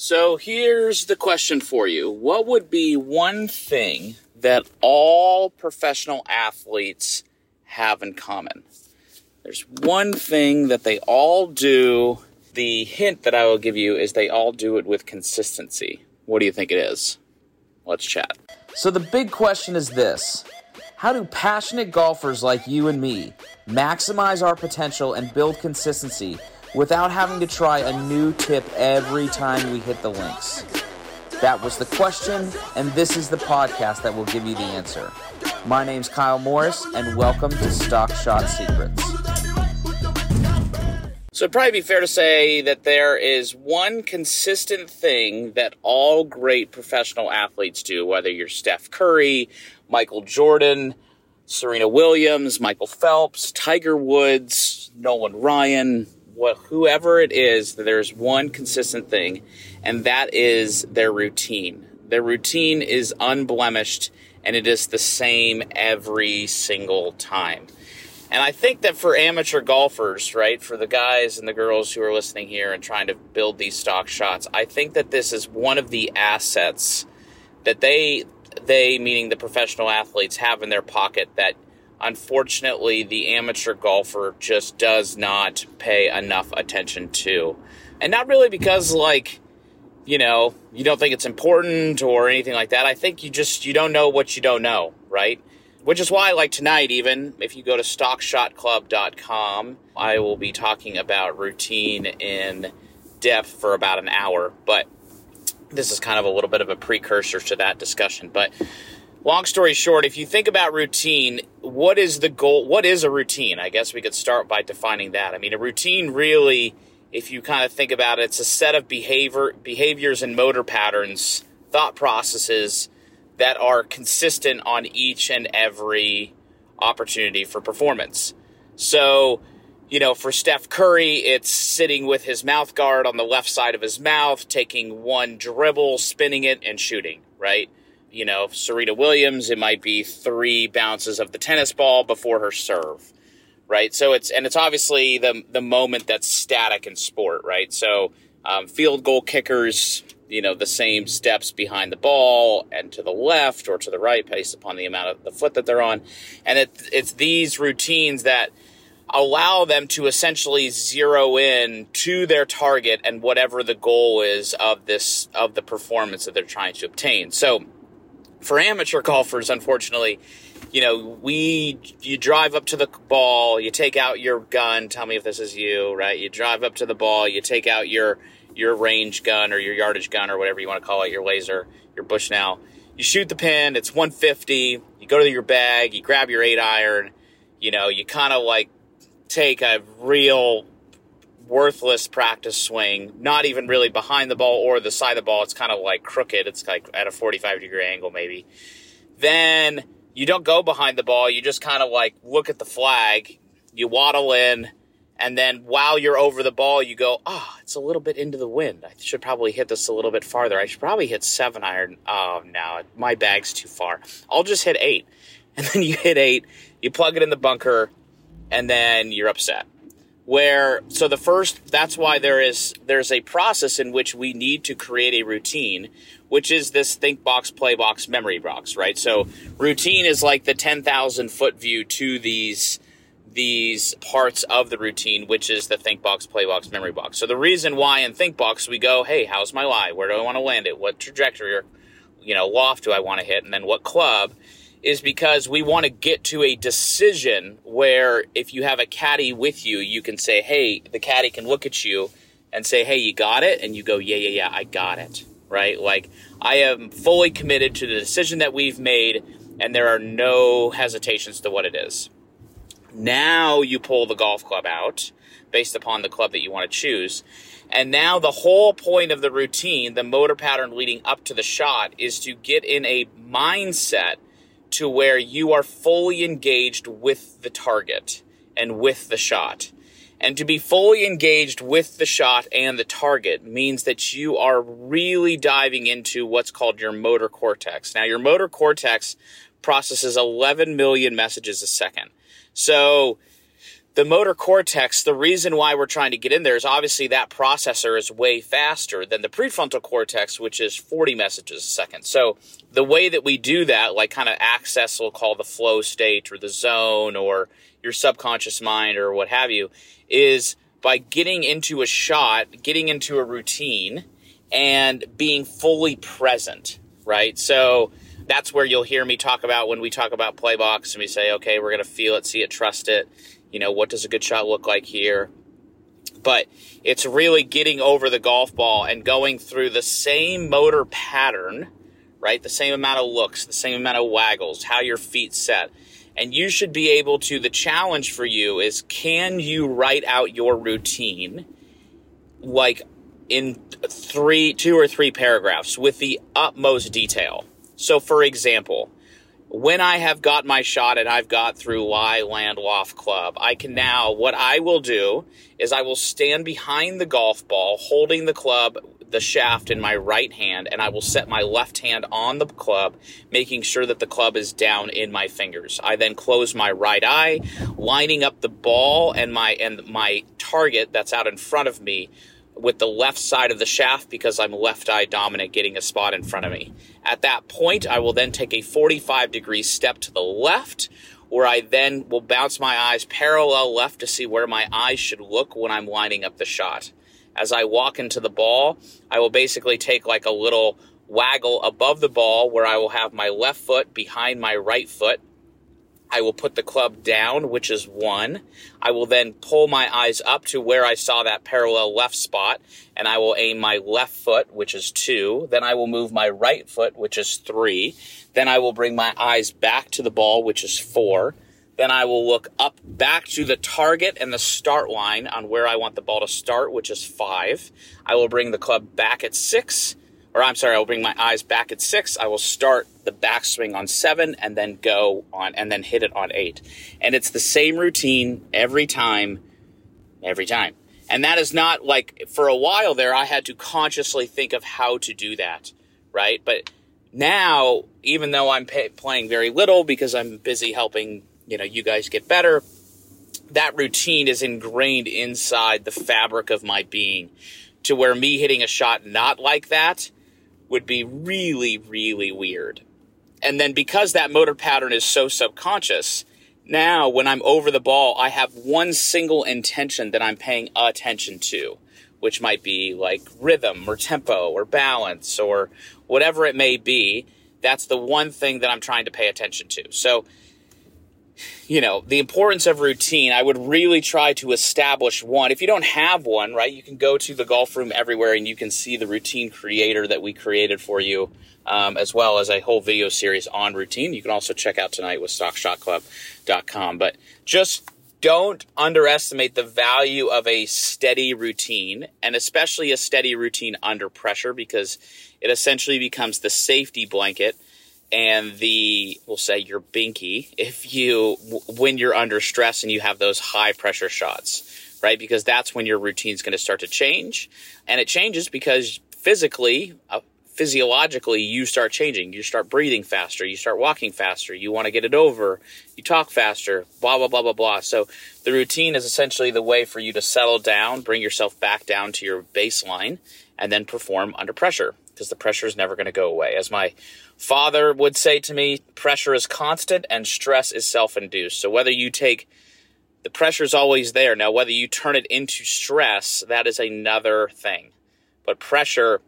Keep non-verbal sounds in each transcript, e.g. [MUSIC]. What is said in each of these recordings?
So here's the question for you What would be one thing that all professional athletes have in common? There's one thing that they all do. The hint that I will give you is they all do it with consistency. What do you think it is? Let's chat. So the big question is this How do passionate golfers like you and me maximize our potential and build consistency without having to try a new tip every time we hit the links? That was the question, and this is the podcast that will give you the answer. My name's Kyle Morris, and welcome to Stock Shot Secrets. So it'd probably be fair to say that there is one consistent thing that all great professional athletes do, whether you're Steph Curry, Michael Jordan, Serena Williams, Michael Phelps, Tiger Woods, Nolan Ryan, what, whoever it is, there's one consistent thing, and that is their routine. Their routine is unblemished and it is the same every single time. And I think that for amateur golfers, right, for the guys and the girls who are listening here and trying to build these stock shots, I think that this is one of the assets that they they meaning the professional athletes have in their pocket that unfortunately, the amateur golfer just does not pay enough attention to. And not really because, like, you know, you don't think it's important or anything like that. I think you just, you don't know what you don't know, right? Which is why, like tonight, even if you go to stockshotclub.com, I will be talking about routine in depth for about an hour. But this is kind of a little bit of a precursor to that discussion. But long story short, if you think about routine, what is the goal? What is a routine? I guess we could start by defining that. I mean, a routine really, if you kind of think about it, it's a set of behavior, behaviors and motor patterns, thought processes that are consistent on each and every opportunity for performance. So, you know, for Steph Curry, it's sitting with his mouth guard on the left side of his mouth, taking one dribble, spinning it, and shooting, right? You know, Serena Williams, it might be three bounces of the tennis ball before her serve, right? So it's and it's obviously the the moment that's static in sport, right? So um, field goal kickers, you know, the same steps behind the ball and to the left or to the right, based upon the amount of the foot that they're on, and it, it's these routines that allow them to essentially zero in to their target and whatever the goal is of this of the performance that they're trying to obtain. So for amateur golfers, unfortunately, you know, we you drive up to the ball, you take out your gun. Tell me if this is you, right? You drive up to the ball, you take out your your range gun or your yardage gun or whatever you want to call it, your laser, your Bushnell. You shoot the pin. It's 150. You go to your bag. You grab your eight iron. You know, you kind of like take a real worthless practice swing, not even really behind the ball or the side of the ball. It's kind of like crooked. It's like at a 45 degree angle, maybe. Then you don't go behind the ball. You just kind of like look at the flag. You waddle in. And then while you're over the ball, you go, oh, it's a little bit into the wind. I should probably hit this a little bit farther. I should probably hit seven iron. Oh, no, my bag's too far. I'll just hit eight. [LAUGHS] And then you hit eight, you plug it in the bunker, and then you're upset where so the first that's why there is there's a process in which we need to create a routine which is this think box play box memory box right? So routine is like the 10,000 foot view to these these parts of the routine which is the think box play box memory box. So the reason why in think box we go hey how's my lie? Where do i want to land it? What trajectory or you know loft do i want to hit? And then what club is because we want to get to a decision where if you have a caddy with you, you can say, hey, the caddy can look at you and say, hey, you got it? And you go, yeah, yeah, yeah, I got it. Right? Like, I am fully committed to the decision that we've made, and there are no hesitations to what it is. Now you pull the golf club out based upon the club that you want to choose. And now the whole point of the routine, the motor pattern leading up to the shot, is to get in a mindset to where you are fully engaged with the target and with the shot. And to be fully engaged with the shot and the target means that you are really diving into what's called your motor cortex. Now, your motor cortex processes 11 million messages a second. So, the motor cortex, the reason why we're trying to get in there is obviously that processor is way faster than the prefrontal cortex, which is 40 messages a second. So the way that we do that, like kind of access, we'll call the flow state or the zone or your subconscious mind or what have you, is by getting into a shot, getting into a routine, and being fully present, right? So that's where you'll hear me talk about when we talk about playbox and we say, okay, we're going to feel it, see it, trust it you know, what does a good shot look like here? But it's really getting over the golf ball and going through the same motor pattern, right? The same amount of looks, the same amount of waggles, how your feet set. And you should be able to, the challenge for you is can you write out your routine like in three, two or three paragraphs with the utmost detail? So, for example, when I have got my shot and I've got through Y Land Loft Club, I can now, what I will do is I will stand behind the golf ball, holding the club, the shaft in my right hand, and I will set my left hand on the club, making sure that the club is down in my fingers. I then close my right eye, lining up the ball and my, and my target that's out in front of me with the left side of the shaft because I'm left eye dominant, getting a spot in front of me. At that point, I will then take a 45 degree step to the left, where I then will bounce my eyes parallel left to see where my eyes should look when I'm lining up the shot. As I walk into the ball, I will basically take like a little waggle above the ball where I will have my left foot behind my right foot I will put the club down, which is one. I will then pull my eyes up to where I saw that parallel left spot, and I will aim my left foot, which is two. Then I will move my right foot, which is three. Then I will bring my eyes back to the ball, which is four. Then I will look up back to the target and the start line on where I want the ball to start, which is five. I will bring the club back at six or I'm sorry, I'll bring my eyes back at six. I will start the backswing on seven and then go on and then hit it on eight. And it's the same routine every time, every time. And that is not like for a while there, I had to consciously think of how to do that, right? But now, even though I'm pay- playing very little because I'm busy helping, you know, you guys get better, that routine is ingrained inside the fabric of my being to where me hitting a shot not like that would be really, really weird. And then because that motor pattern is so subconscious, now when I'm over the ball, I have one single intention that I'm paying attention to, which might be like rhythm or tempo or balance or whatever it may be. That's the one thing that I'm trying to pay attention to. So you know, the importance of routine, I would really try to establish one. If you don't have one, right, you can go to the golf room everywhere and you can see the routine creator that we created for you, um, as well as a whole video series on routine. You can also check out tonight with stockshotclub.com. But just don't underestimate the value of a steady routine and especially a steady routine under pressure because it essentially becomes the safety blanket and the we'll say your binky if you when you're under stress and you have those high pressure shots right? Because that's when your routine's going to start to change. And it changes because physically uh, physiologically you start changing. You start breathing faster. You start walking faster. You want to get it over. You talk faster. Blah blah blah blah blah. So the routine is essentially the way for you to settle down bring yourself back down to your baseline and then perform under pressure because the pressure is never going to go away as my father would say to me, pressure is constant and stress is self induced. So whether you take the pressure is always there. Now, whether you turn it into stress, that is another thing. But pressure,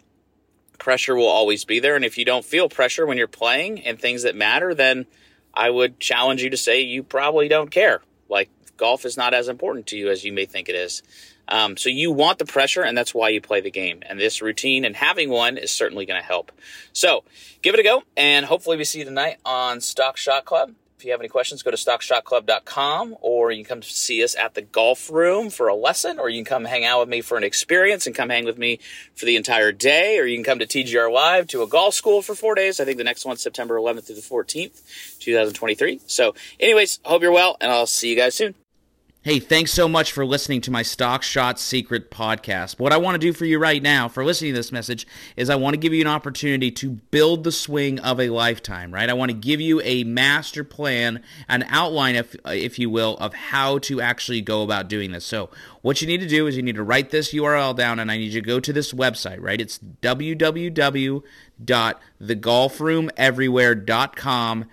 pressure will always be there. And if you don't feel pressure when you're playing and things that matter, then I would challenge you to say you probably don't care. Like golf is not as important to you as you may think it is. Um, so you want the pressure, and that's why you play the game. And this routine and having one is certainly going to help. So give it a go, and hopefully we see you tonight on Stock Shot Club. If you have any questions, go to stockshotclub.com or you can come see us at the golf room for a lesson, or you can come hang out with me for an experience and come hang with me for the entire day, or you can come to TGR Live to a golf school for four days. I think the next one's September 11th through the 14th, 2023. So, anyways, hope you're well, and I'll see you guys soon. Hey, thanks so much for listening to my Stock Shot Secret podcast. What I want to do for you right now, for listening to this message, is I want to give you an opportunity to build the swing of a lifetime, right? I want to give you a master plan, an outline, if, uh, if you will, of how to actually go about doing this. So, what you need to do is you need to write this URL down, and I need you to go to this website, right? It's www.thegolfroomeverywhere.com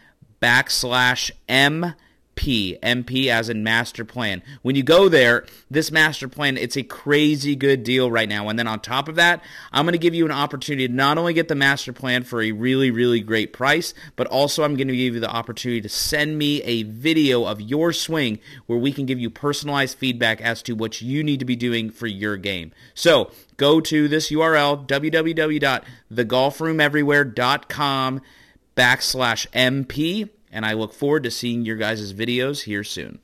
backslash M MP, MP as in master plan. When you go there, this master plan, it's a crazy good deal right now. And then on top of that, I'm going to give you an opportunity to not only get the master plan for a really, really great price, but also I'm going to give you the opportunity to send me a video of your swing where we can give you personalized feedback as to what you need to be doing for your game. So go to this URL, www.thegolfroomeverywhere.com backslash MP and I look forward to seeing your guys' videos here soon.